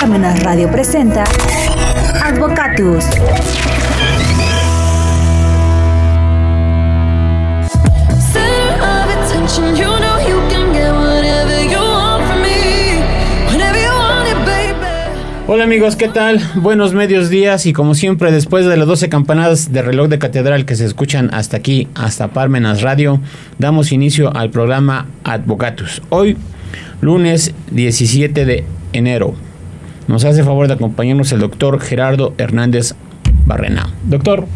Parmenas Radio presenta Advocatus. Hola amigos, ¿qué tal? Buenos medios días y como siempre después de las 12 campanadas de reloj de catedral que se escuchan hasta aquí, hasta Parmenas Radio, damos inicio al programa Advocatus. Hoy, lunes 17 de enero, nos hace favor de acompañarnos el doctor Gerardo Hernández Barrena. Doctor,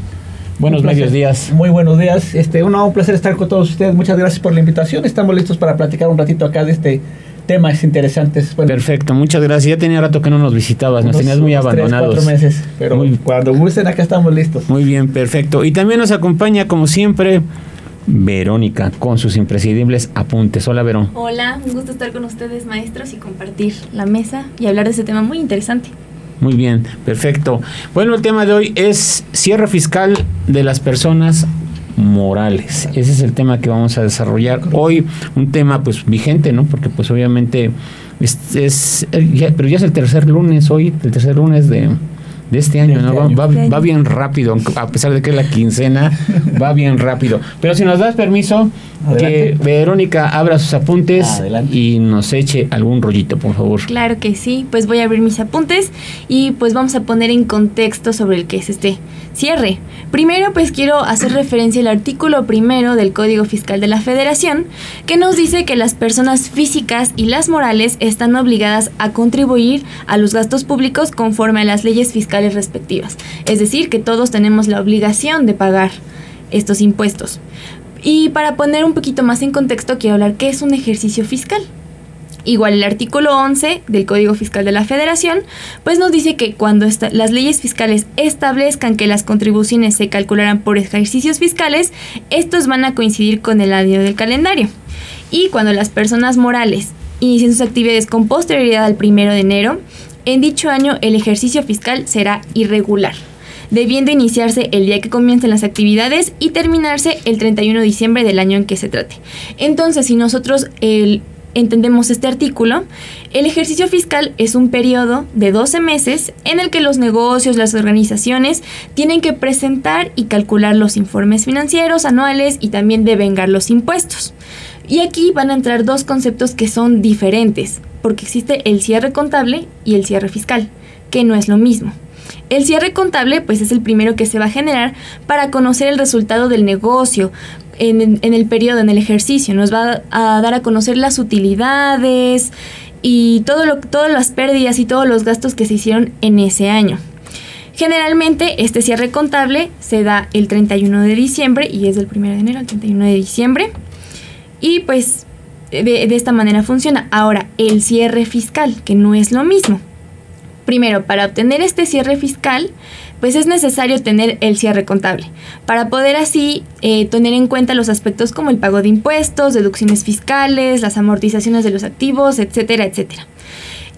buenos medios días. Muy buenos días. Este, un, un placer estar con todos ustedes. Muchas gracias por la invitación. Estamos listos para platicar un ratito acá de este temas interesantes. Bueno, Perfecto, muchas gracias. Ya tenía rato que no nos visitabas, nos unos- tenías muy unos tres, abandonados. cuatro meses. Pero Muy- cuando gusten, acá estamos listos. Muy bien, perfecto. Y también nos acompaña, como siempre, Verónica con sus imprescindibles apuntes. Hola, Verón. Hola, un gusto estar con ustedes maestros y compartir la mesa y hablar de este tema muy interesante. Muy bien, perfecto. Bueno, el tema de hoy es cierre fiscal de las personas morales. Ese es el tema que vamos a desarrollar hoy. Un tema, pues, vigente, ¿no? Porque, pues, obviamente, es, es- ya- pero ya es el tercer lunes hoy, el tercer lunes de, de este año, De ¿no? este Va, año. va- bien rápido, a pesar de que es la quincena, va bien rápido. Pero si nos das permiso, Adelante. que Verónica abra sus apuntes Adelante. y nos eche algún rollito, por favor. Claro que sí, pues voy a abrir mis apuntes y pues vamos a poner en contexto sobre el que es este cierre. Primero pues quiero hacer referencia al artículo primero del Código Fiscal de la Federación que nos dice que las personas físicas y las morales están obligadas a contribuir a los gastos públicos conforme a las leyes fiscales respectivas. Es decir, que todos tenemos la obligación de pagar estos impuestos. Y para poner un poquito más en contexto, quiero hablar qué es un ejercicio fiscal. Igual el artículo 11 del Código Fiscal de la Federación, pues nos dice que cuando las leyes fiscales establezcan que las contribuciones se calcularán por ejercicios fiscales, estos van a coincidir con el año del calendario. Y cuando las personas morales inicien sus actividades con posterioridad al primero de enero, en dicho año el ejercicio fiscal será irregular debiendo iniciarse el día que comiencen las actividades y terminarse el 31 de diciembre del año en que se trate. Entonces, si nosotros entendemos este artículo, el ejercicio fiscal es un periodo de 12 meses en el que los negocios, las organizaciones tienen que presentar y calcular los informes financieros anuales y también devengar los impuestos. Y aquí van a entrar dos conceptos que son diferentes, porque existe el cierre contable y el cierre fiscal, que no es lo mismo. El cierre contable pues es el primero que se va a generar para conocer el resultado del negocio en, el periodo, en el ejercicio. Nos va a dar a conocer las utilidades y todo lo, todas las pérdidas y todos los gastos que se hicieron en ese año. Generalmente este cierre contable se da el 31 de diciembre y es del 1 de enero al 31 de diciembre. Y pues de, de esta manera funciona. Ahora, el cierre fiscal, que no es lo mismo. Primero, para obtener este cierre fiscal, pues es necesario tener el cierre contable, para poder así eh, tener en cuenta los aspectos como el pago de impuestos, deducciones fiscales, las amortizaciones de los activos, etcétera, etcétera.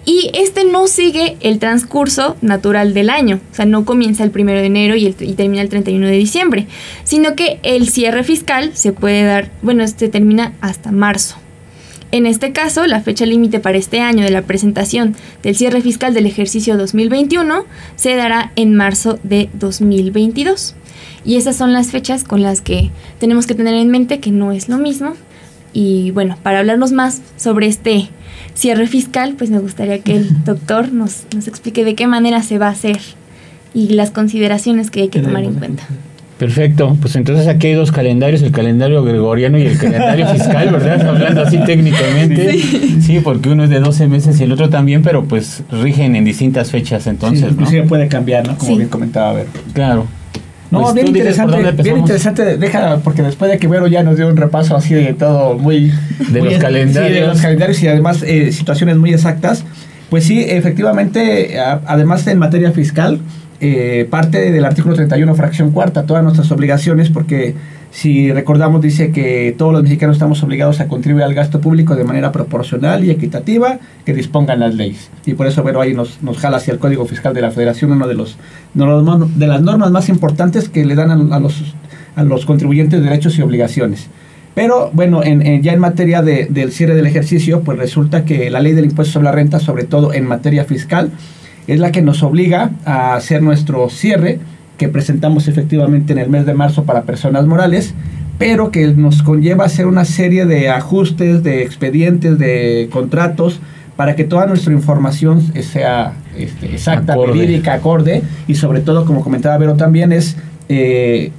Y este no sigue el transcurso natural del año, o sea, no comienza el 1 de enero y, el- y termina el 31 de diciembre, sino que el cierre fiscal se puede dar, bueno, este termina hasta marzo. En este caso, la fecha límite para este año de la presentación del cierre fiscal del ejercicio 2021 se dará en marzo de 2022. Y esas son las fechas con las que tenemos que tener en mente que no es lo mismo. Y bueno, para hablarnos más sobre este cierre fiscal, pues me gustaría que el doctor nos, nos explique de qué manera se va a hacer y las consideraciones que hay que tomar en cuenta. Perfecto, pues entonces aquí hay dos calendarios, el calendario gregoriano y el calendario fiscal, ¿verdad? Hablando así técnicamente. Sí. porque uno es de 12 meses y el otro también, pero pues rigen en distintas fechas Sí, entonces, ¿no? inclusive puede cambiar, ¿no? Como Sí. bien comentaba Vero. Claro. No, Pues, bien tú dices, ¿por interesante, bien interesante, deja, porque después de que Vero ya nos dio un repaso así de todo muy... De muy los sí, calendarios. de los calendarios y además eh, situaciones muy exactas, pues sí, efectivamente, a- además en materia fiscal, eh, parte del artículo 31, fracción cuarta, todas nuestras obligaciones, porque si recordamos dice que todos los mexicanos estamos obligados a contribuir al gasto público de manera proporcional y equitativa que dispongan las leyes. Y por eso, Vero ahí nos, nos jala hacia el Código Fiscal de la Federación, uno de, los, de las normas más importantes que le dan a, los, a los contribuyentes derechos y obligaciones. Pero bueno, en, en- ya en materia de- del cierre del ejercicio, pues resulta que la ley del impuesto sobre la renta, sobre todo en materia fiscal, es la que nos obliga a hacer nuestro cierre que presentamos efectivamente en el mes de marzo para personas morales, pero que nos conlleva hacer una serie de ajustes, de expedientes, de contratos, para que toda nuestra información sea este, exacta, Acorde. verídica, acorde, y sobre todo, como comentaba Vero también, es eh,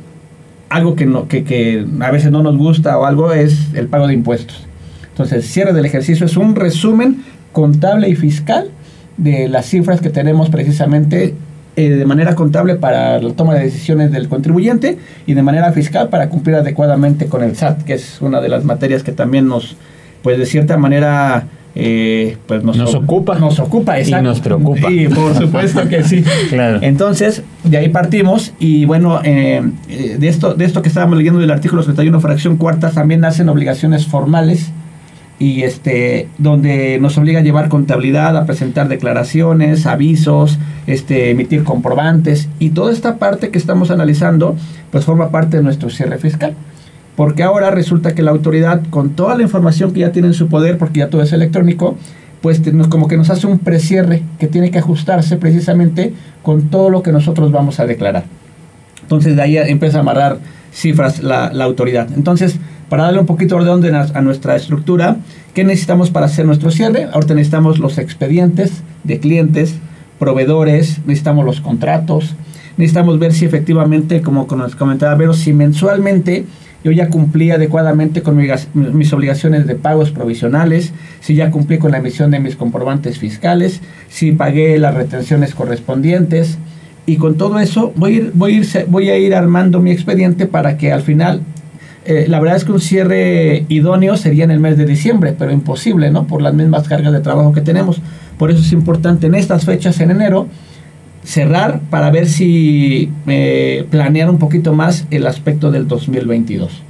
algo que, no, que, que a veces no nos gusta o algo, es el pago de impuestos. Entonces, cierre del ejercicio es un resumen contable y fiscal de las cifras que tenemos precisamente eh, de manera contable para la toma de decisiones del contribuyente y de manera fiscal para cumplir adecuadamente con el SAT, que es una de las materias que también nos, pues de cierta manera, eh, pues nos, Nos ocupa. Nos ocupa, Y exacto. nos preocupa. Y por supuesto que sí. Claro. Entonces, de ahí partimos y bueno, eh, eh, de, esto, de esto que estábamos leyendo del artículo 31, fracción cuarta, también nacen obligaciones formales y este donde nos obliga a llevar contabilidad, a presentar declaraciones, avisos, este emitir comprobantes y toda esta parte que estamos analizando pues forma parte de nuestro cierre fiscal. Porque ahora resulta que la autoridad con toda la información que ya tiene en su poder, porque ya todo es electrónico, pues como que nos hace un precierre que tiene que ajustarse precisamente con todo lo que nosotros vamos a declarar. Entonces de ahí empieza a amarrar cifras la, la autoridad. Entonces, para darle un poquito de orden a, nuestra estructura, ¿qué necesitamos para hacer nuestro cierre? Ahorita necesitamos los expedientes de clientes, proveedores, necesitamos los contratos, necesitamos ver si efectivamente, como nos comentaba Vero, si mensualmente yo ya cumplí adecuadamente con mis obligaciones de pagos provisionales, si ya cumplí con la emisión de mis comprobantes fiscales, si pagué las retenciones correspondientes, y con todo eso voy a ir, voy a ir, voy a ir armando mi expediente para que al final, eh, la verdad es que un cierre idóneo sería en el mes de diciembre, pero imposible, ¿no? Por las mismas cargas de trabajo que tenemos. Por eso es importante en estas fechas, en enero, cerrar para ver si eh, planear un poquito más el aspecto del 2022.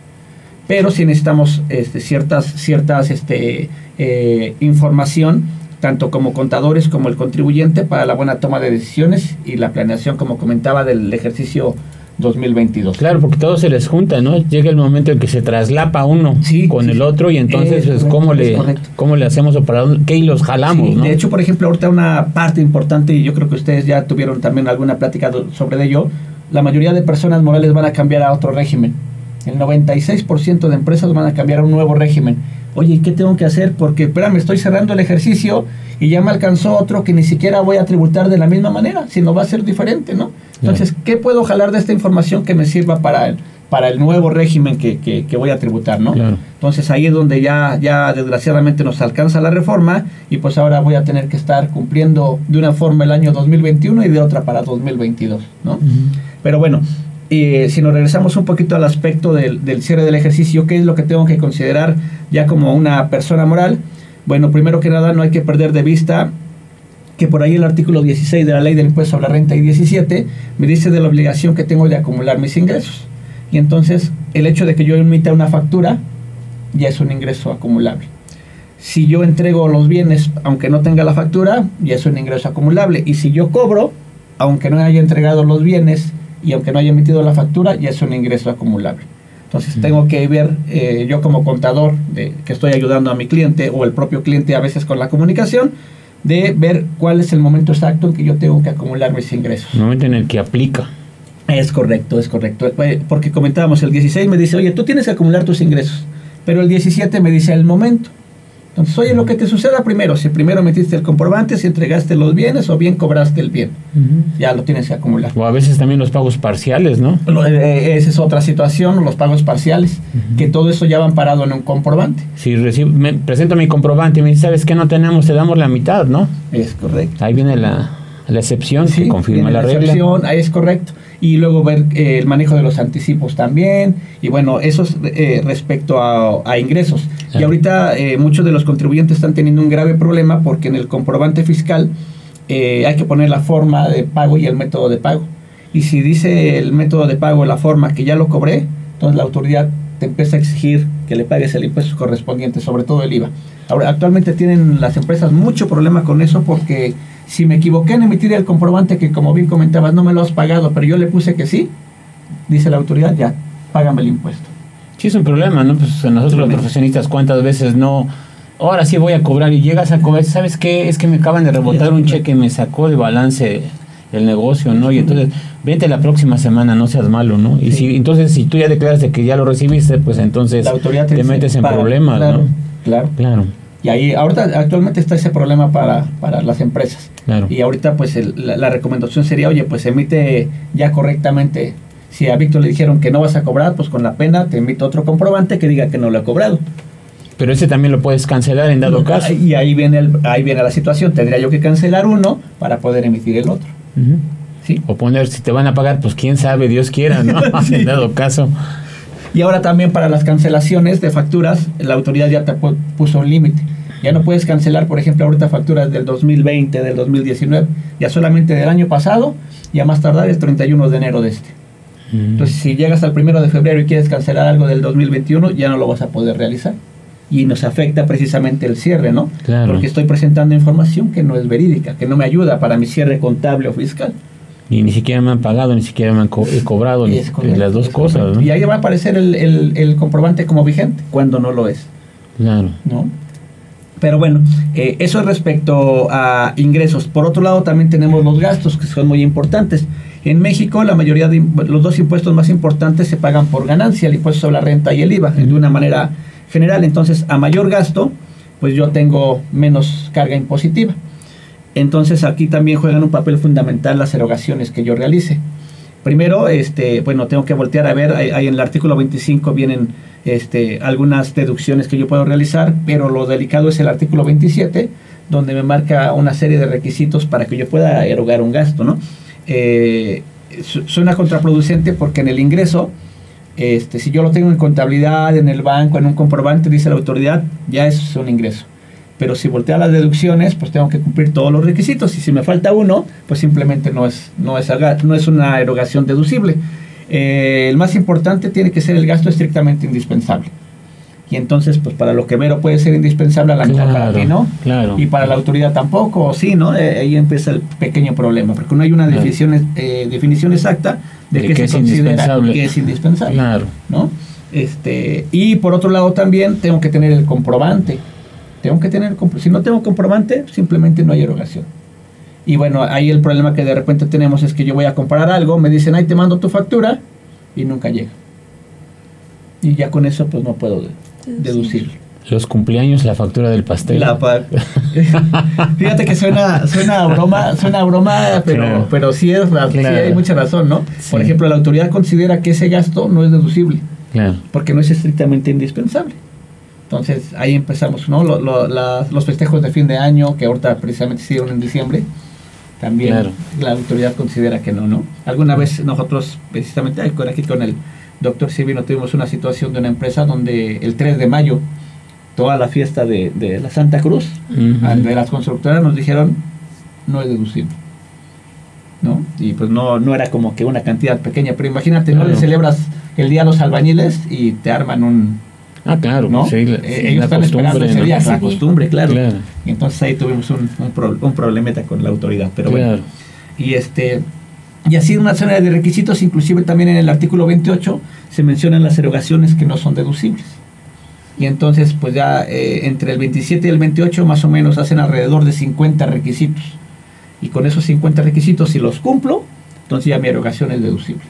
Pero si necesitamos este, ciertas, ciertas este, eh, información, tanto como contadores como el contribuyente, para la buena toma de decisiones y la planeación, como comentaba, del ejercicio 2022. Claro, porque todo se les junta, ¿no? Llega el momento en que se traslapa uno Sí, con sí, el otro y entonces, Es pues, correcto, ¿cómo, le. ¿cómo le hacemos o para? ¿Qué hilos jalamos, Sí, no? De hecho, por ejemplo, ahorita una parte importante, y yo creo que ustedes ya tuvieron también alguna plática sobre ello, la mayoría de personas morales van a cambiar a otro régimen. El 96% de empresas van a cambiar a un nuevo régimen. Oye, ¿y ¿qué tengo que hacer? Porque, espérame, estoy cerrando el ejercicio y ya me alcanzó otro que ni siquiera voy a tributar de la misma manera, sino va a ser diferente, ¿no? Entonces, ¿qué puedo jalar de esta información que me sirva para el, para el nuevo régimen que, que- que voy a tributar, ¿no? Claro. Entonces ahí es donde ya, ya desgraciadamente nos alcanza la reforma y pues ahora voy a tener que estar cumpliendo de una forma el año 2021 y de otra para 2022, ¿no? Pero bueno, eh, si nos regresamos un poquito al aspecto del, cierre del ejercicio, ¿qué es lo que tengo que considerar ya como una persona moral? Bueno, primero que nada no hay que perder de vista que por ahí el artículo 16 de la ley del impuesto sobre la renta y 17 me dice de la obligación que tengo de acumular mis ingresos. Y entonces el hecho de que yo emita una factura ya es un ingreso acumulable. Si yo entrego los bienes aunque no tenga la factura, ya es un ingreso acumulable. Y si yo cobro, aunque no haya entregado los bienes y aunque no haya emitido la factura, ya es un ingreso acumulable. Entonces tengo que ver, eh, yo como contador, de, que estoy ayudando a mi cliente o el propio cliente a veces con la comunicación, de ver cuál es el momento exacto en que yo tengo que acumular mis ingresos. El momento en el que aplica. Es correcto, es correcto. Eh, Porque comentábamos, el 16 me dice, oye, tú tienes que acumular tus ingresos. Pero el 17 me dice el momento. Entonces, oye, lo que te suceda primero, si primero metiste el comprobante, si entregaste los bienes o bien cobraste el bien, ya lo tienes que acumular. O a veces también los pagos parciales, ¿no? Lo- eh, esa es otra situación, los pagos parciales, que todo eso ya van parado en un comprobante. Si recibo, me presento mi comprobante y me dice, ¿sabes qué no tenemos? Te damos la mitad, ¿no? Es correcto. Ahí viene la, la excepción que Sí, confirma viene la regla. excepción, ahí es correcto. Y luego ver eh, el manejo de los anticipos también. Y bueno, eso es eh, respecto a, a ingresos. Y ahorita eh, muchos de los contribuyentes están teniendo un grave problema porque en el comprobante fiscal eh, hay que poner la forma de pago y el método de pago. Y si dice el método de pago, la forma que ya lo cobré, entonces la autoridad te empieza a exigir que le pagues el impuesto correspondiente, sobre todo el IVA. Ahora, actualmente tienen las empresas mucho problema con eso porque si me equivoqué en emitir el comprobante que como bien comentabas no me lo has pagado, pero yo le puse que sí, dice la autoridad, ya, págame el impuesto. Sí, es un problema, ¿no? Pues nosotros los profesionistas, ¿cuántas veces no? Ahora sí voy a cobrar y llegas a cobrar, ¿sabes qué? Es que me acaban de rebotar un cheque me sacó de balance el negocio, ¿no? Y entonces, vente la próxima semana, no seas malo, ¿no? Y Sí. si entonces si tú ya declaras de que ya lo recibiste, pues entonces La autoridad te metes en para- problemas, claro, ¿no? Claro. Claro, Y ahí, ahorita actualmente está ese problema para, para las empresas. claro. Y ahorita pues el- la, la recomendación sería, oye, pues emite ya correctamente. Si a Víctor le dijeron que no vas a cobrar, pues con la pena te emite otro comprobante que diga que no lo ha cobrado. Pero ese también lo puedes cancelar en dado caso. Y ahí viene, el, ahí viene la situación. Tendría yo que cancelar uno para poder emitir el otro. Ujú. ¿Sí? O poner, si te van a pagar, pues quién sabe, Dios quiera, ¿no? Sí. En dado caso. Y ahora también para las cancelaciones de facturas, la autoridad ya te pu- puso un límite. Ya no puedes cancelar, por ejemplo, ahorita facturas del 2020, del 2019, ya solamente del año pasado, ya más tardar el 31 de enero de este. Entonces, si llegas al primero de febrero y quieres cancelar algo del 2021, ya no lo vas a poder realizar. Y nos afecta precisamente el cierre, ¿no? Claro. Porque estoy presentando información que no es verídica, que no me ayuda para mi cierre contable o fiscal. Y ni siquiera me han pagado, ni siquiera me han co- he cobrado, ni- correcto, las dos cosas. Y ahí va a aparecer el, el- el comprobante como vigente, cuando no lo es. Claro. ¿no? Pero bueno, eh, eso es respecto a ingresos. Por otro lado, también tenemos los gastos, que son muy importantes. En México, la mayoría de los dos impuestos más importantes se pagan por ganancia, el impuesto sobre la renta y el IVA, de una manera general. Entonces, a mayor gasto, pues yo tengo menos carga impositiva. Entonces, aquí también juegan un papel fundamental las erogaciones que yo realice. Primero, este, bueno, tengo que voltear a ver, ahí en el artículo 25 vienen este, algunas deducciones que yo puedo realizar, pero lo delicado es el artículo 27, donde me marca una serie de requisitos para que yo pueda erogar un gasto, ¿no? Eh, su- suena contraproducente porque en el ingreso, este, si yo lo tengo en contabilidad, en el banco, en un comprobante, dice la autoridad, ya es un ingreso. Pero si voltea las deducciones, pues tengo que cumplir todos los requisitos. Y si me falta uno, pues simplemente no es, no es, no es una erogación deducible. Eh, el más importante tiene que ser el gasto estrictamente indispensable. Y entonces, pues para lo que mero puede ser indispensable, a la mejor para Claro, ti no. claro. Y para la autoridad tampoco, o sí, ¿no? Eh, ahí empieza el pequeño problema, porque no hay una Claro. definición, eh, definición exacta de, De qué que se es considera indispensable. que es indispensable. Claro. ¿no? Este, y por otro lado también tengo que tener el comprobante. Tengo que tener, si no tengo comprobante, simplemente no hay erogación. Y bueno, ahí el problema que de repente tenemos es que yo voy a comprar algo, me dicen, ahí te mando tu factura, y nunca llega. Y ya con eso pues no puedo de- deducirlo. Los cumpleaños, la factura del pastel. La pa- Fíjate que suena, suena a broma, suena a broma, pero, Claro. pero sí, es, sí hay mucha razón, ¿no? Por ejemplo, la autoridad considera que ese gasto no es deducible. Claro. porque no es estrictamente indispensable. Entonces ahí empezamos, ¿no? Lo- lo- las- los festejos de fin de año, que ahorita precisamente se dieron en diciembre, también Claro. la autoridad considera que no, ¿no? Alguna vez nosotros, precisamente aquí con el doctor Silvino, tuvimos una situación de una empresa donde el 3 de mayo, toda la fiesta de, de la Santa Cruz, de las constructoras nos dijeron, no es deducible. ¿No? Y pues no, no era como que una cantidad pequeña, pero imagínate, no le celebras el día a los albañiles y te arman un, Ah, claro. ¿no? Sí, la, Eh, ellos la están esperando costumbre, ese ¿no? día, la costumbre, claro. Claro. Y entonces ahí tuvimos un, un, pro- un problemeta con la autoridad, pero bueno. Y este y así una serie de requisitos, inclusive también en el artículo 28 se mencionan las erogaciones que no son deducibles. Y entonces, pues ya eh, entre el 27 y el 28 más o menos hacen alrededor de 50 requisitos. Y con esos 50 requisitos, si los cumplo, entonces ya mi erogación es deducible.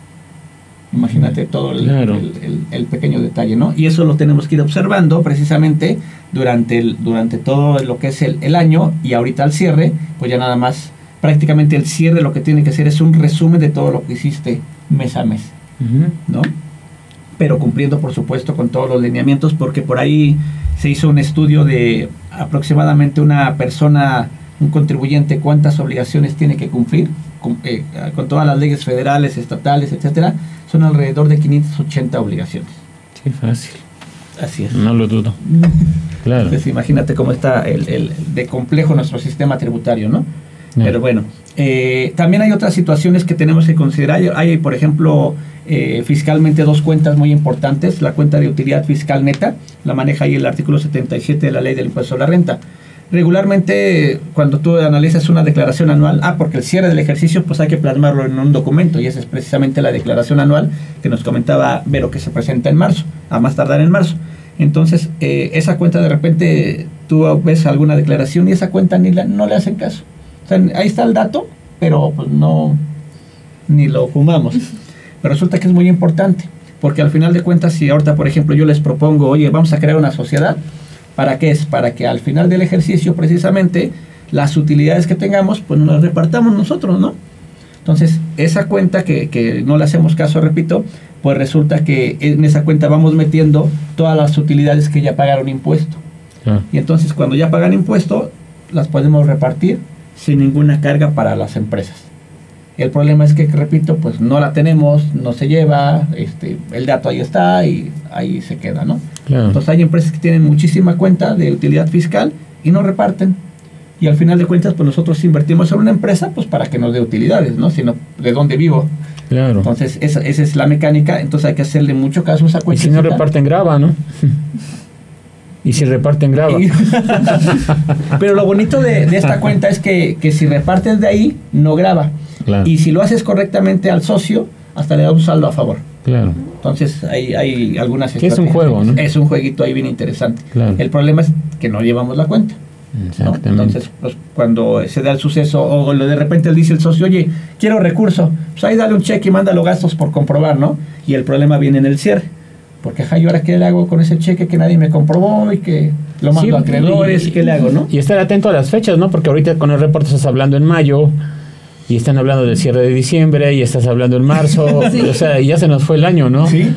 Imagínate todo el, Claro. el- el- el pequeño detalle, ¿no? Y eso lo tenemos que ir observando precisamente durante, el, durante todo lo que es el, el año y ahorita al cierre, pues ya nada más, prácticamente el cierre lo que tiene que hacer es un resumen de todo lo que hiciste mes a mes. ¿no? Pero cumpliendo, por supuesto, con todos los lineamientos, porque por ahí se hizo un estudio de aproximadamente una persona, un contribuyente, cuántas obligaciones tiene que cumplir con, eh, con todas las leyes federales, estatales, etcétera, son alrededor de 580 obligaciones. Sí, fácil. Así es. No lo dudo. Claro. Entonces, imagínate cómo está el, el- de complejo nuestro sistema tributario, ¿no? Pero bueno, eh, también hay otras situaciones que tenemos que considerar. Hay, hay, por ejemplo, eh, fiscalmente dos cuentas muy importantes. La cuenta de utilidad fiscal neta, la maneja ahí el artículo 77 de la ley del impuesto a la renta. Regularmente cuando tú analizas una declaración anual, ah, porque el cierre del ejercicio pues hay que plasmarlo en un documento y esa es precisamente la declaración anual que nos comentaba Vero que se presenta en marzo, a más tardar en marzo. Entonces, eh, esa cuenta de repente tú ves alguna declaración y esa cuenta ni la- no le hacen caso. O sea, ahí está el dato, pero pues no, ni lo fumamos. Pero resulta que es muy importante, porque al final de cuentas, si ahorita, por ejemplo, yo les propongo, oye, vamos a crear una sociedad, ¿para qué es? Para que al final del ejercicio, precisamente, las utilidades que tengamos, pues nos las repartamos nosotros, ¿no? Entonces, esa cuenta que, que no le hacemos caso, repito, pues resulta que en esa cuenta vamos metiendo todas las utilidades que ya pagaron impuesto. Claro. Y entonces cuando ya pagan impuesto, las podemos repartir sin ninguna carga para las empresas. El problema es que, repito, pues no la tenemos, no se lleva, este, el dato ahí está y ahí se queda, ¿no? Claro. Entonces hay empresas que tienen muchísima cuenta de utilidad fiscal y no reparten. Y al final de cuentas, pues nosotros invertimos en una empresa, pues para que nos dé utilidades, ¿no? Sino de dónde vivo. Claro. Entonces esa, esa es la mecánica, entonces hay que hacerle mucho caso a esa Y cuenta. si no reparten grava, ¿no? Y si reparten grava. Y- Pero lo bonito de, de esta cuenta es que, que si repartes de ahí, no graba. Claro. Y si lo haces correctamente al socio, hasta le da un saldo a favor. Claro. Entonces hay, hay algunas es un juego, ¿no? Es un jueguito ahí bien interesante. Claro. El problema es que no llevamos la cuenta. ¿no? Entonces, pues, cuando se da el suceso o lo de repente él dice el socio, oye, quiero recurso, pues ahí dale un cheque y mándalo gastos por comprobar, ¿no? Y el problema viene en el cierre. Porque, ajá, ¿y ahora qué le hago con ese cheque que nadie me comprobó y que lo mando Sí, a acreedores? y- ¿Qué le hago, no? Y estar atento a las fechas, ¿no? Porque ahorita con el reporte estás hablando en mayo y están hablando del cierre de diciembre y estás hablando en marzo. O sea, ya se nos fue el año, ¿no? Sí.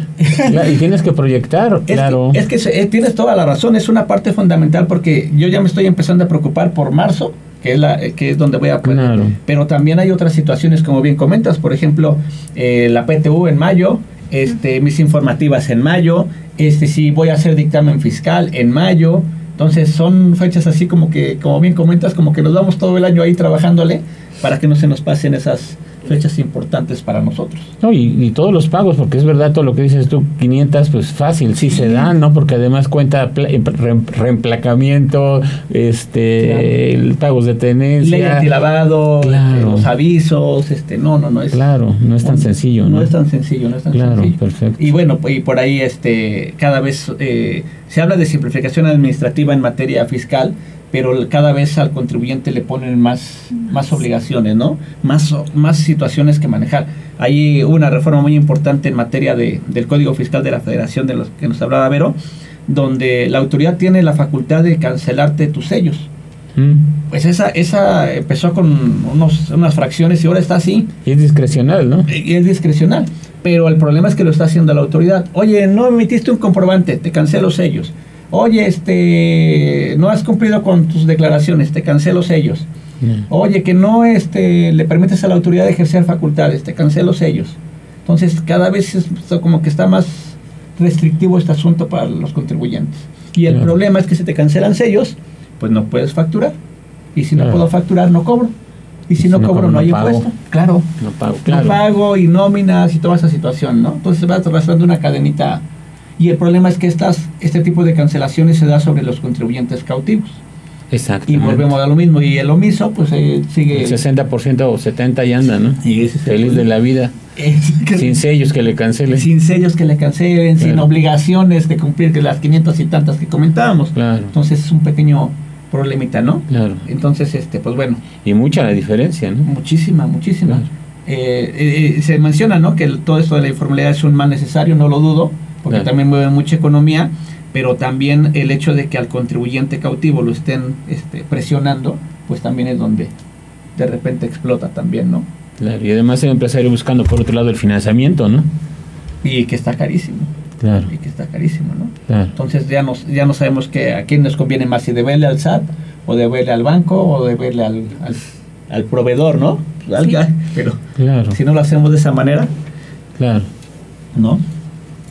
Claro, y tienes que proyectar, Es claro. que, es que se- eh, tienes toda la razón, es una parte fundamental porque yo ya me estoy empezando a preocupar por marzo, que es, la, eh, que es donde voy a... Claro. Pero también hay otras situaciones, como bien comentas, por ejemplo, eh, la PTU en mayo, este, mis informativas en mayo, este, si voy a hacer dictamen fiscal en mayo. Entonces son fechas así como que, como bien comentas, como que nos vamos todo el año ahí trabajándole para que no se nos pasen esas fechas importantes para nosotros. No, y, y todos los pagos, porque es verdad todo lo que dices tú, 500, pues fácil, sí se dan, ¿no? Porque además cuenta em- re- reemplacamiento, este, Claro. pagos de Ley tenencia. antilavado, Claro. este, los avisos, este, no, no, no es Claro, no es tan un- sencillo, ¿no? No es tan sencillo, no es tan Claro, sencillo. perfecto. Y bueno, y por ahí este, cada vez eh, se habla de simplificación administrativa en materia fiscal, pero cada vez al contribuyente le ponen más, más obligaciones, ¿no? Más, más situaciones que manejar. Hay una reforma muy importante en materia de, del Código Fiscal de la Federación, de los que nos hablaba Vero, donde la autoridad tiene la facultad de cancelarte tus sellos. Mm. Pues esa, esa empezó con unos, unas fracciones y ahora está así. Y es discrecional, ¿no? Y es discrecional. Pero el problema es que lo está haciendo la autoridad. Oye, no emitiste un comprobante, te cancelo sellos. Oye, este, no has cumplido con tus declaraciones, te cancelo sellos. Oye, que no este, le permites a la autoridad ejercer facultades, te cancelo sellos. Entonces, cada vez es como que está más restrictivo este asunto para los contribuyentes. Y el problema es que si te cancelan sellos, pues no puedes facturar. Y si no puedo facturar, no cobro. Y si, no, cobro, no hay pago. impuesto. Claro No pago, no pago y nóminas y toda esa situación, ¿no? Entonces se va arrastrando una cadenita. Y el problema es que estas, este tipo de cancelaciones se da sobre los contribuyentes cautivos. Exacto. Y volvemos a lo mismo. Y el omiso, pues eh, sigue. El 60% o 70% ya anda, ¿no? Y ese es el Feliz de la vida. Que- Sin sellos que le cancelen. sin sellos que le cancelen, sin obligaciones de cumplir que las 500 y tantas que comentábamos. Claro, Entonces es un pequeño problemita, ¿no? claro. Entonces, este, pues bueno, Y mucha la diferencia, ¿no? Muchísima, muchísima. Claro. Eh, eh, se menciona, ¿no? Que el- todo esto de la informalidad es un mal necesario, no lo dudo, porque también mueve mucha economía, pero también el hecho de que al contribuyente cautivo lo estén este, presionando, pues también es donde de repente explota también, ¿no? Claro. Y además el empresario buscando por otro lado el financiamiento, ¿no? Y que está carísimo, Claro, y que está carísimo, ¿no? claro. Entonces ya, nos, ya no sabemos que, a quién nos conviene más, si deberle al SAT, o deberle al banco, o deberle al, al, al proveedor, ¿no? Sí. Pero Claro, si no lo hacemos de esa manera, claro. ¿no?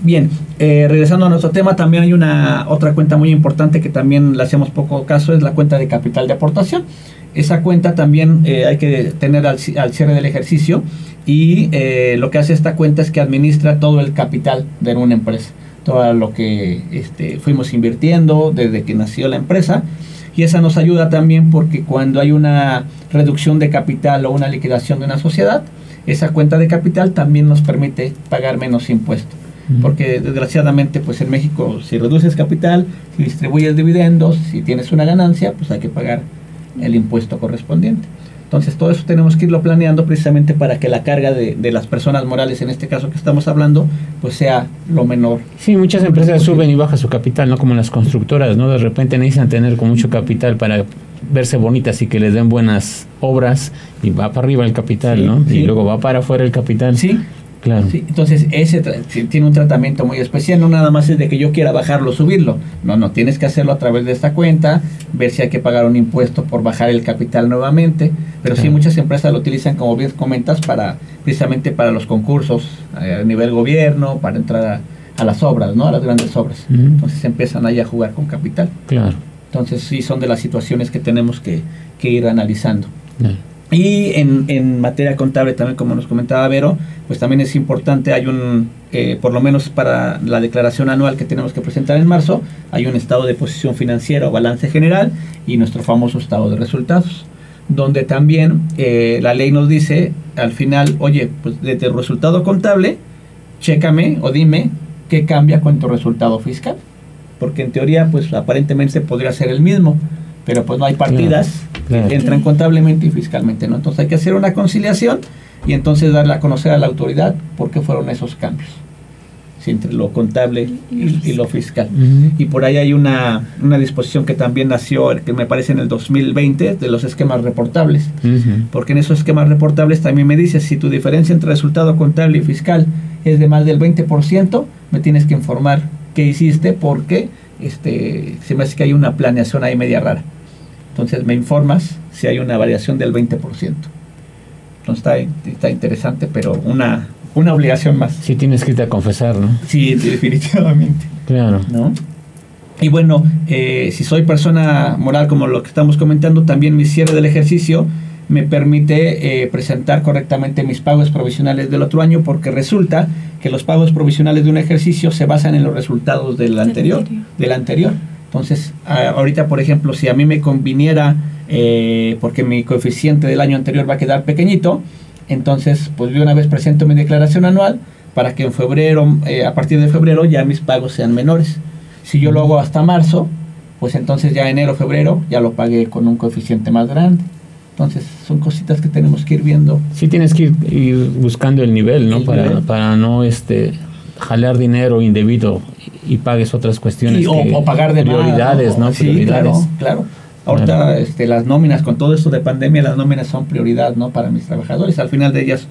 Bien, eh, regresando a nuestro tema, también hay una otra cuenta muy importante que también le hacemos poco caso, es la cuenta de capital de aportación. Esa cuenta también eh, hay que tener al, ci- al cierre del ejercicio y eh, lo que hace esta cuenta es que administra todo el capital de una empresa, todo lo que este, fuimos invirtiendo desde que nació la empresa Y esa nos ayuda también porque cuando hay una reducción de capital o una liquidación de una sociedad, esa cuenta de capital también nos permite pagar menos impuestos. Porque desgraciadamente, pues en México, si reduces capital, si distribuyes dividendos, si tienes una ganancia, pues hay que pagar el impuesto correspondiente. Entonces, todo eso tenemos que irlo planeando precisamente para que la carga de, de las personas morales, en este caso que estamos hablando, pues sea lo menor. Sí, muchas empresas suben y bajan su capital, ¿no? Como las constructoras, ¿no? De repente necesitan tener con mucho capital para verse bonitas y que les den buenas obras y va para arriba el capital, Sí, ¿no? sí. Y luego va para afuera el capital. Sí, Claro. Sí, entonces ese tiene un tratamiento muy especial, no nada más es de que yo quiera bajarlo o subirlo, no, no, tienes que hacerlo a través de esta cuenta, ver si hay que pagar un impuesto por bajar el capital nuevamente, pero sí muchas empresas lo utilizan como bien comentas para precisamente para los concursos eh, a nivel gobierno, para entrar a, a las obras, ¿no? A las grandes obras. Entonces empiezan ahí a jugar con capital. Claro. Entonces sí son de las situaciones que tenemos que, que ir analizando. claro. Y en, en materia contable también, como nos comentaba Vero, pues también es importante, hay un, eh, por lo menos para la declaración anual que tenemos que presentar en marzo, hay un estado de posición financiera o balance general y nuestro famoso estado de resultados, donde también eh, la ley nos dice al final, oye, pues de tu resultado contable, chécame o dime qué cambia con tu resultado fiscal, porque en teoría pues aparentemente podría ser el mismo, pero pues no hay partidas claro. que entran contablemente y fiscalmente, ¿no? Entonces hay que hacer una conciliación y entonces darle a conocer a la autoridad por qué fueron esos cambios, sí, entre lo contable y, y lo fiscal. Y por ahí hay una, una disposición que también nació, que me parece en el 2020, de los esquemas reportables. Porque en esos esquemas reportables también me dice, si tu diferencia entre resultado contable y fiscal es de más del 20%, me tienes que informar qué hiciste porque este, se me hace que hay una planeación ahí media rara. Entonces me informas si hay una variación del 20%. Entonces está, está interesante, pero una, una obligación más. Sí tienes que irte a confesar, ¿no? Sí, definitivamente. Claro. ¿no? Y bueno, eh, si soy persona moral como lo que estamos comentando, también mi cierre del ejercicio me permite eh, presentar correctamente mis pagos provisionales del otro año porque resulta que los pagos provisionales de un ejercicio se basan en los resultados del anterior. anterior. Del anterior. Entonces, a- ahorita, por ejemplo, si a mí me conviniera, eh, porque mi coeficiente del año anterior va a quedar pequeñito, entonces, pues de una vez presento mi declaración anual para que en febrero, eh, a partir de febrero, ya mis pagos sean menores. Si yo lo hago hasta marzo, pues entonces ya enero, febrero, ya lo pagué con un coeficiente más grande. Entonces, son cositas que tenemos que ir viendo. Sí tienes que ir, ir buscando el nivel, ¿no? El para, nivel. para no este jalar dinero indebido y, pagues otras cuestiones. Y- o, que- o pagar de más, Prioridades, ¿no? Sí, prioridades. claro, claro. Ahorita Claro. este, las nóminas, con todo esto de pandemia, las nóminas son prioridad ¿no? para mis trabajadores. Al final de ellas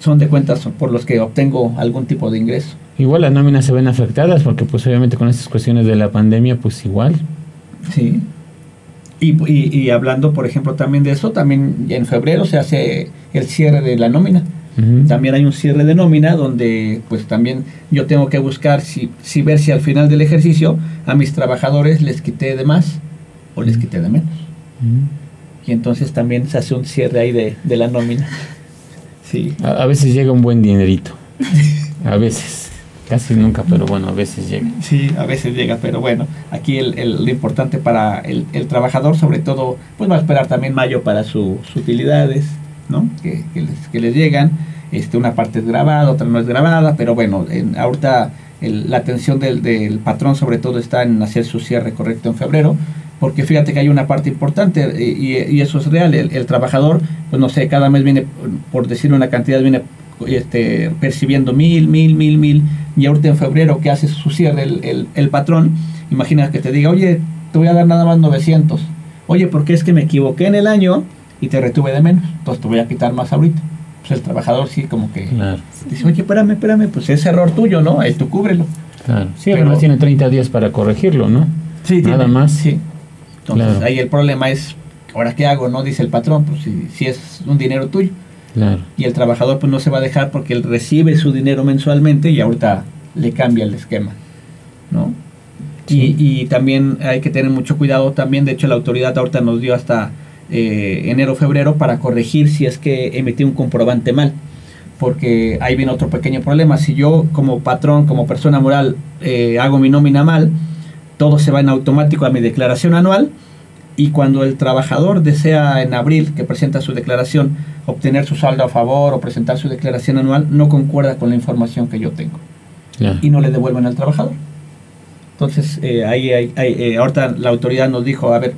son de cuentas por los que obtengo algún tipo de ingreso. Igual las nóminas se ven afectadas porque pues obviamente con estas cuestiones de la pandemia pues igual. Sí. Y, y- y hablando, por ejemplo, también de eso, también en febrero se hace el cierre de la nómina. También hay un cierre de nómina donde pues también yo tengo que buscar si, si ver si al final del ejercicio a mis trabajadores les quité de más o les quité de menos. Ujú. Y entonces también se hace un cierre ahí de, de la nómina. Sí. A, a veces llega un buen dinerito. A veces. Casi nunca, pero bueno, a veces llega. Sí, a veces llega, pero bueno, aquí el, el- lo importante para el, el trabajador, sobre todo, pues va a esperar también mayo para sus utilidades, ¿no? Que, que les, que les llegan. Este, una parte es grabada, otra no es grabada, pero bueno, en, ahorita la atención del, del patrón sobre todo está en hacer su cierre correcto en febrero, porque fíjate que hay una parte importante eh, y, eso es real, el, trabajador, pues no sé, cada mes viene, por decir una cantidad, viene este, percibiendo mil, mil, mil, mil, y ahorita en febrero que hace su cierre el, el patrón, imagina que te diga, oye, te voy a dar nada más 900, oye, porque es que me equivoqué en el año y te retuve de menos, entonces te voy a quitar más ahorita. Pues el trabajador sí como que Claro, dice, oye, espérame, espérame, pues es error tuyo, ¿no? Ahí tú cúbrelo. claro. Sí, Pero- además tiene 30 días para corregirlo, ¿no? Sí, Nada tiene- más. Sí. Entonces Claro. ahí el problema es, ¿ahora qué hago? No dice el patrón, pues si, si es un dinero tuyo. Claro. Y el trabajador pues no se va a dejar porque él recibe su dinero mensualmente y ahorita le cambia el esquema, ¿no? Sí. Y, y también hay que tener mucho cuidado también, de hecho la autoridad ahorita nos dio hasta eh, enero, febrero para corregir si es que emití un comprobante mal. Porque ahí viene otro pequeño problema. Si yo como patrón, como persona moral, eh, hago mi nómina mal, todo se va en automático a mi declaración anual y cuando el trabajador desea en abril que presenta su declaración obtener su saldo a favor o presentar su declaración anual, no concuerda con la información que yo tengo y no le devuelven al trabajador. Entonces, eh, ahí, ahí- ahí, eh, ahorita la autoridad nos dijo, a ver,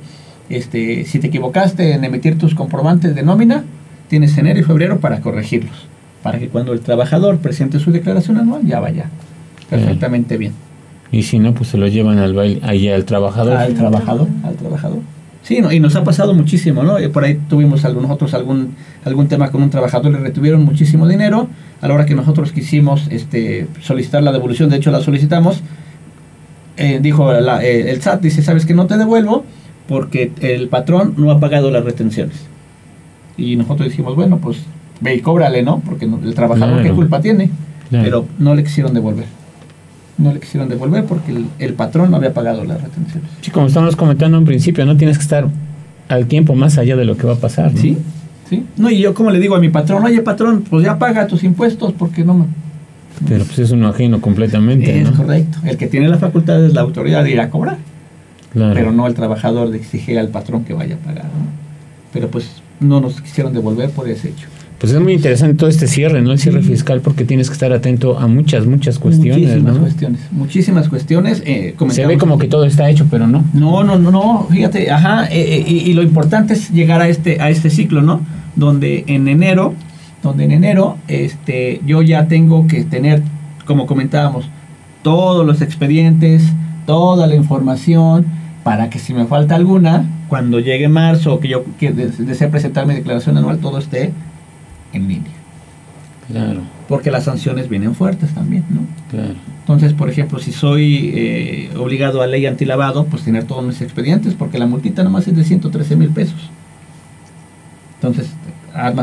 este, si te equivocaste en emitir tus comprobantes de nómina, tienes enero y febrero para corregirlos, para que cuando el trabajador presente su declaración anual ya vaya perfectamente bien. Y si no, pues se lo llevan al baile, allá al trabajador. Al trabajador, al trabajador. Sí, no, y nos ha pasado muchísimo, ¿no? Eh, Por ahí tuvimos algún- nosotros algún, algún tema con un trabajador, le retuvieron muchísimo dinero. A la hora que nosotros quisimos este, solicitar la devolución, de hecho la solicitamos, eh, dijo la- eh, el SAT, dice, ¿sabes que no te devuelvo? Porque el patrón no ha pagado las retenciones. Y nosotros dijimos, bueno, pues ve y cóbrale, ¿no? Porque el trabajador, ¿qué culpa tiene? Claro. Pero no le quisieron devolver. No le quisieron devolver porque el, el patrón no había pagado las retenciones. Sí, como estamos comentando en principio, no tienes que estar al tiempo más allá de lo que va a pasar. ¿no? Sí, sí. No, y yo como le digo a mi patrón, oye patrón, pues ya paga tus impuestos porque no me... Pero pues es uno ajeno completamente, Es ¿no? correcto. El que tiene la facultad es la autoridad de ir a cobrar, Claro. pero no el trabajador de exigir al patrón que vaya a pagar. ¿no? Pero pues no nos quisieron devolver por ese hecho. Pues es muy interesante todo este cierre, ¿no? El cierre fiscal, porque tienes que estar atento a muchas, muchas cuestiones, muchísimas ¿no? cuestiones. Muchísimas cuestiones. eh, Se ve como que todo está hecho, pero no. No, no, no, no, fíjate, ajá, eh, eh, y, y lo importante es llegar a este, a este ciclo, ¿no? Donde en enero, donde en enero, este, yo ya tengo que tener, como comentábamos, todos los expedientes, toda la información, para que si me falta alguna, cuando llegue marzo, o que yo que des- desee presentar mi declaración anual, todo esté en línea. Claro, Porque las sanciones vienen fuertes también, ¿no? claro. Entonces, por ejemplo, si soy eh, obligado a ley antilavado, pues tener todos mis expedientes, porque la multita nomás es de 113 mil pesos. Entonces,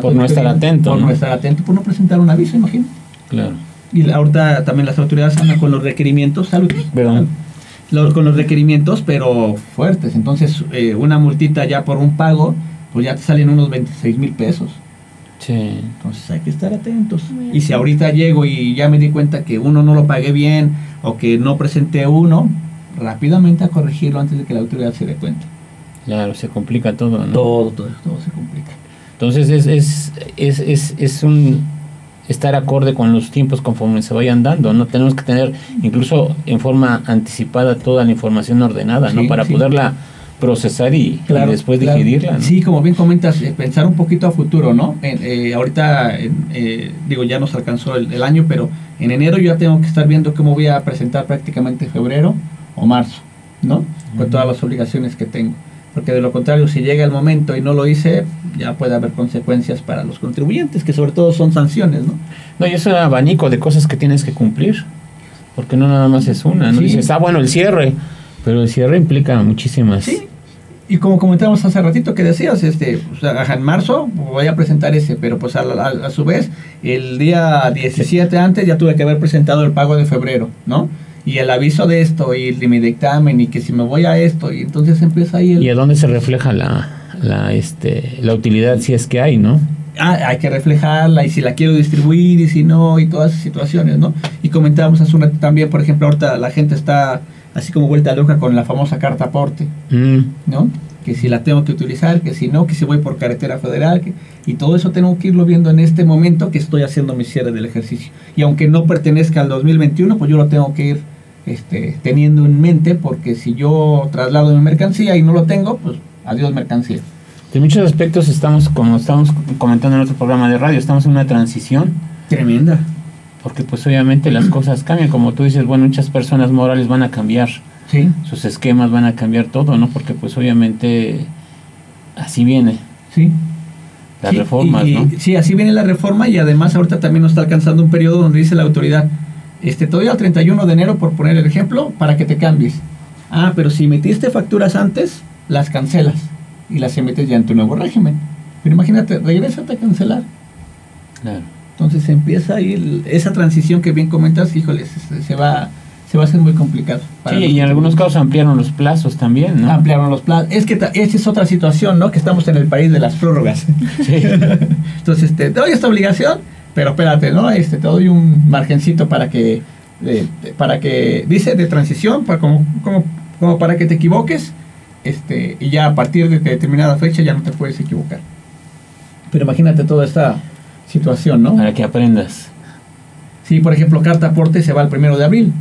Por no estar atento, Por ¿no? no estar atento, por no presentar un aviso, imagino. Claro. Y la- ahorita también las autoridades andan con los requerimientos, salud. Perdón. Lo- con los requerimientos, pero fuertes. Entonces, eh, una multita ya por un pago, pues ya te salen unos 26 mil pesos. Sí. Entonces hay que estar atentos. Y si ahorita llego y ya me di cuenta que uno no lo pagué bien o que no presenté uno, rápidamente a corregirlo antes de que la autoridad se dé cuenta. Claro, se complica todo, ¿no? Todo, todo, todo se complica. Entonces es, es, es, es, es un estar acorde con los tiempos conforme se vayan dando, ¿no? Tenemos que tener incluso en forma anticipada toda la información ordenada, ¿no? Para sí. poderla procesar y, y después claro. digerirla, ¿no? Sí, como bien comentas, eh, pensar un poquito a futuro, ¿no? En- eh, ahorita, eh, digo, ya nos alcanzó el, el año, pero en enero yo ya tengo que estar viendo cómo voy a presentar prácticamente febrero o marzo, ¿no? Con todas las obligaciones que tengo. Porque de lo contrario, si llega el momento y no lo hice, ya puede haber consecuencias para los contribuyentes, que sobre todo son sanciones, ¿no? No, y es un abanico de cosas que tienes que cumplir, porque no nada más es una, ¿no? Sí. Dices, ah, bueno, el cierre, pero el cierre implica muchísimas... Sí. Y como comentábamos hace ratito que decías, este, pues, ajá, en marzo voy a presentar ese, pero pues a, a- a su vez, el día 17 antes ya tuve que haber presentado el pago de febrero, ¿no? Y el aviso de esto, y el de mi dictamen, y que si me voy a esto, y entonces empieza ahí el... ¿Y a dónde se refleja la, la, este, la utilidad si es que hay, no? Ah, hay que reflejarla, y si la quiero distribuir, y si no, y todas esas situaciones, ¿no? Y comentábamos hace un rato también, por ejemplo, ahorita la gente está así como vuelta loca con la famosa carta aporte. Mm, ¿no? Que si la tengo que utilizar, que si no, que si voy por carretera federal, que, y todo eso tengo que irlo viendo en este momento que estoy haciendo mi cierre del ejercicio. Y aunque no pertenezca al 2021, pues yo lo tengo que ir este, teniendo en mente, porque si yo traslado mi mercancía y no lo tengo, pues adiós mercancía. En muchos aspectos estamos, como estamos comentando en otro programa de radio, estamos en una transición, Tremenda. porque pues obviamente las cosas cambian, como tú dices, bueno, muchas personas morales van a cambiar Sí, sus esquemas, van a cambiar todo, ¿no? Porque pues obviamente así viene sí. las Sí, reformas, y- ¿no? Sí, así viene la reforma y además ahorita también nos está alcanzando un periodo donde dice la autoridad, este, te doy al 31 de enero, por poner el ejemplo, para que te cambies. Ah, pero si metiste facturas antes, las cancelas y las emites ya en tu nuevo régimen. Pero imagínate, regrésate a cancelar. Claro. Entonces empieza ahí el- esa transición que bien comentas, híjole, se, se va, se va a hacer muy complicado. para Sí, y en algunos casos ampliaron los plazos también, ¿no? ampliaron los plazos. Es que esa es otra situación, ¿no? Que estamos en el país de las prórrogas. Sí. Entonces, te doy esta obligación, pero espérate, ¿no? Este, te doy un margencito para que, eh, para que, dice, de transición, para como, como, como para que te equivoques este, y ya a partir de determinada fecha ya no te puedes equivocar. Pero imagínate toda esta situación, ¿no? Para que aprendas. Sí, por ejemplo, carta aporte se va el primero de abril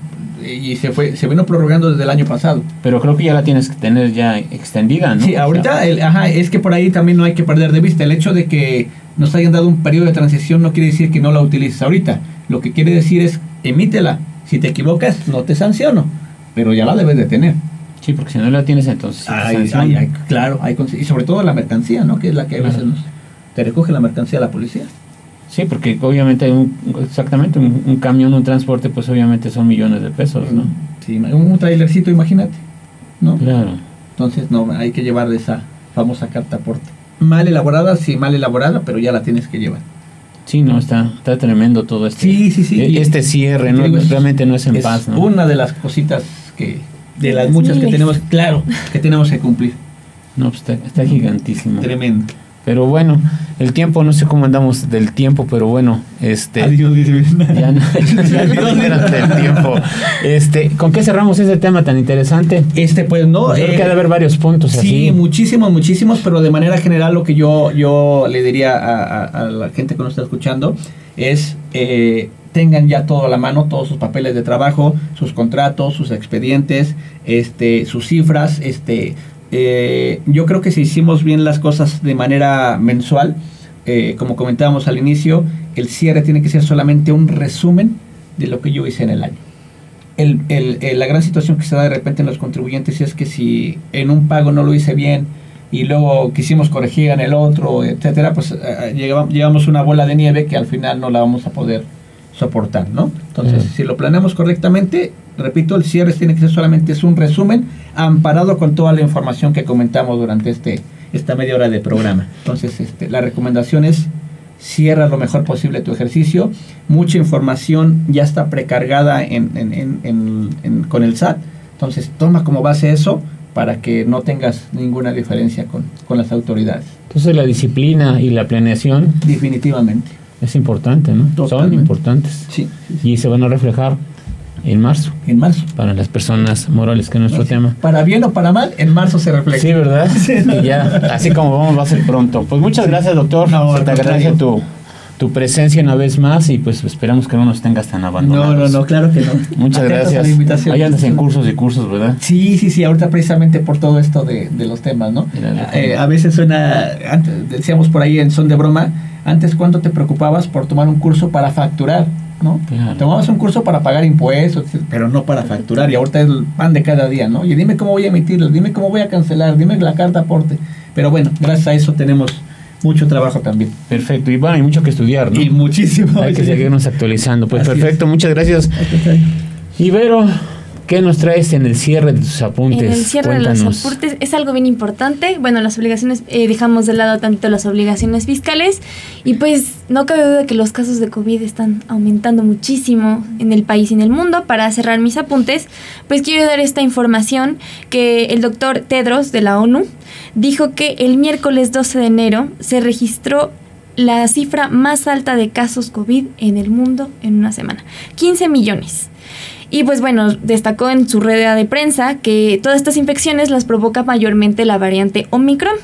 y se fue se vino prorrogando desde el año pasado. Pero creo que ya la tienes que tener ya extendida, ¿no? Sí, O ahorita, sea, el- ajá, es que por ahí también no hay que perder de vista el hecho de que nos hayan dado un periodo de transición no quiere decir que no la utilices ahorita. Lo que quiere decir es emítela. Si te equivocas, no te sanciono, pero ya la debes de tener. sí, porque si no la tienes entonces... Ay, ay, ay, claro, hay y sobre todo la mercancía, ¿no? Que es la que a veces nos, te recoge la mercancía la policía. Sí, porque obviamente hay un, exactamente un, un camión, un transporte, pues obviamente son millones de pesos, ¿no? Sí, un trailercito, imagínate, ¿no? Claro. Entonces, no, hay que llevar esa famosa carta aporte. Mal elaborada, sí, mal elaborada, pero ya la tienes que llevar. Sí, no, está, está tremendo todo este, Sí, sí, sí. e- este cierre, ¿no? Digo, es- realmente no es en es paz, ¿no? una de las cositas que, de las muchas que tenemos, claro, que tenemos que cumplir. No, pues está, está gigantísimo. Tremendo. Pero bueno, el tiempo, no sé cómo andamos del tiempo, pero bueno, este... Adiós. Ya no, ya no del tiempo. Este, ¿Con qué cerramos ese tema tan interesante? Este, pues no. Creo eh, que ha de haber varios puntos Sí, así. muchísimos, muchísimos, pero de manera general lo que yo, yo le diría a, a- a la gente que nos está escuchando es eh, tengan ya todo a la mano, todos sus papeles de trabajo, sus contratos, sus expedientes, este, sus cifras, este, eh, yo creo que si hicimos bien las cosas de manera mensual, eh, como comentábamos al inicio, el cierre tiene que ser solamente un resumen de lo que yo hice en el año. El, el- el- la gran situación que se da de repente en los contribuyentes es que si en un pago no lo hice bien y luego quisimos corregir en el otro, etcétera, pues eh, llegamos a una bola de nieve que al final no la vamos a poder soportar, ¿no? Entonces, si lo planeamos correctamente, repito, el cierre tiene que ser solamente es un resumen amparado con toda la información que comentamos durante este esta media hora de programa. Entonces, este, la recomendación es cierra lo mejor posible tu ejercicio. Mucha información ya está precargada en- en- en- con el SAT. Entonces, toma como base eso para que no tengas ninguna diferencia con, con las autoridades. Entonces la disciplina y la planeación Definitivamente. Es importante, ¿no? Son importantes. Sí, Y se van a reflejar en marzo en marzo. para las personas morales, que es nuestro tema. Para bien o para mal, en marzo se refleja. Sí, ¿verdad? Y ya, así como vamos, va a ser pronto. Pues muchas gracias, doctor. No, te agradece tu, tu presencia una vez más y pues esperamos que no nos tengas tan No, abandonados. no, no, claro que no. Muchas Atentos a la gracias. invitación. Ahí andas en cursos y cursos, ¿verdad? Sí, sí, sí, ahorita precisamente por todo esto de, de los temas, ¿no? Eh, a veces suena, antes, decíamos por ahí en son de broma, antes cuánto te preocupabas por tomar un curso para facturar, ¿no? Claro. Tomabas un curso para pagar impuestos, pero no para facturar, y ahorita es el pan de cada día, ¿no? Y dime cómo voy a emitirlo, dime cómo voy a cancelar, dime la carta aporte. Pero bueno, gracias a eso tenemos mucho trabajo también. Perfecto. Y bueno, hay mucho que estudiar, ¿no? Y muchísimo. Hay que seguirnos actualizando. Pues Así es. perfecto, muchas gracias. Ibero, ¿qué nos traes en el cierre de tus apuntes? En el cierre de los aportes es algo bien importante. Bueno, las obligaciones, eh, dejamos de lado tanto las obligaciones fiscales y pues no cabe duda que los casos de COVID están aumentando muchísimo en el país y en el mundo. Para cerrar mis apuntes, pues quiero dar esta información que el doctor Tedros de la ONU dijo que el miércoles 12 de enero se registró la cifra más alta de casos COVID en el mundo en una semana. 15 millones. Y pues bueno, destacó en su rueda de prensa que todas estas infecciones las provoca mayormente la variante Omicron.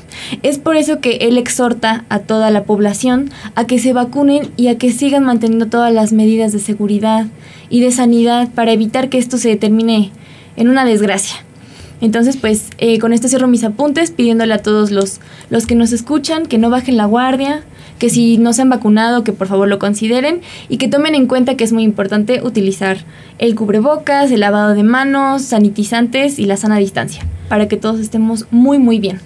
Es por eso que él exhorta a toda la población a que se vacunen y a que sigan manteniendo todas las medidas de seguridad y de sanidad para evitar que esto se termine en una desgracia. Entonces, pues eh, con esto cierro mis apuntes pidiéndole a todos los, los que nos escuchan que no bajen la guardia, que si no se han vacunado, que por favor lo consideren y que tomen en cuenta que es muy importante utilizar el cubrebocas, el lavado de manos, sanitizantes y la sana distancia, para que todos estemos muy, muy bien.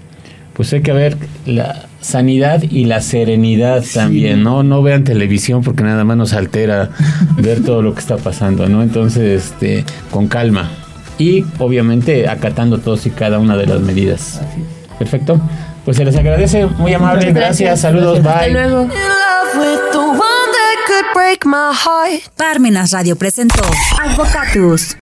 Pues hay que ver la sanidad y la serenidad también, ¿no? No vean televisión porque nada más nos altera ver todo lo que está pasando, ¿no? Entonces, este, con calma. Y obviamente acatando todos y cada una de las medidas. Así es. Perfecto. Pues se les agradece, muy amable, gracias, gracias. saludos, Hasta bye. luego. My heart. Parmenas Radio presentó Advocatus.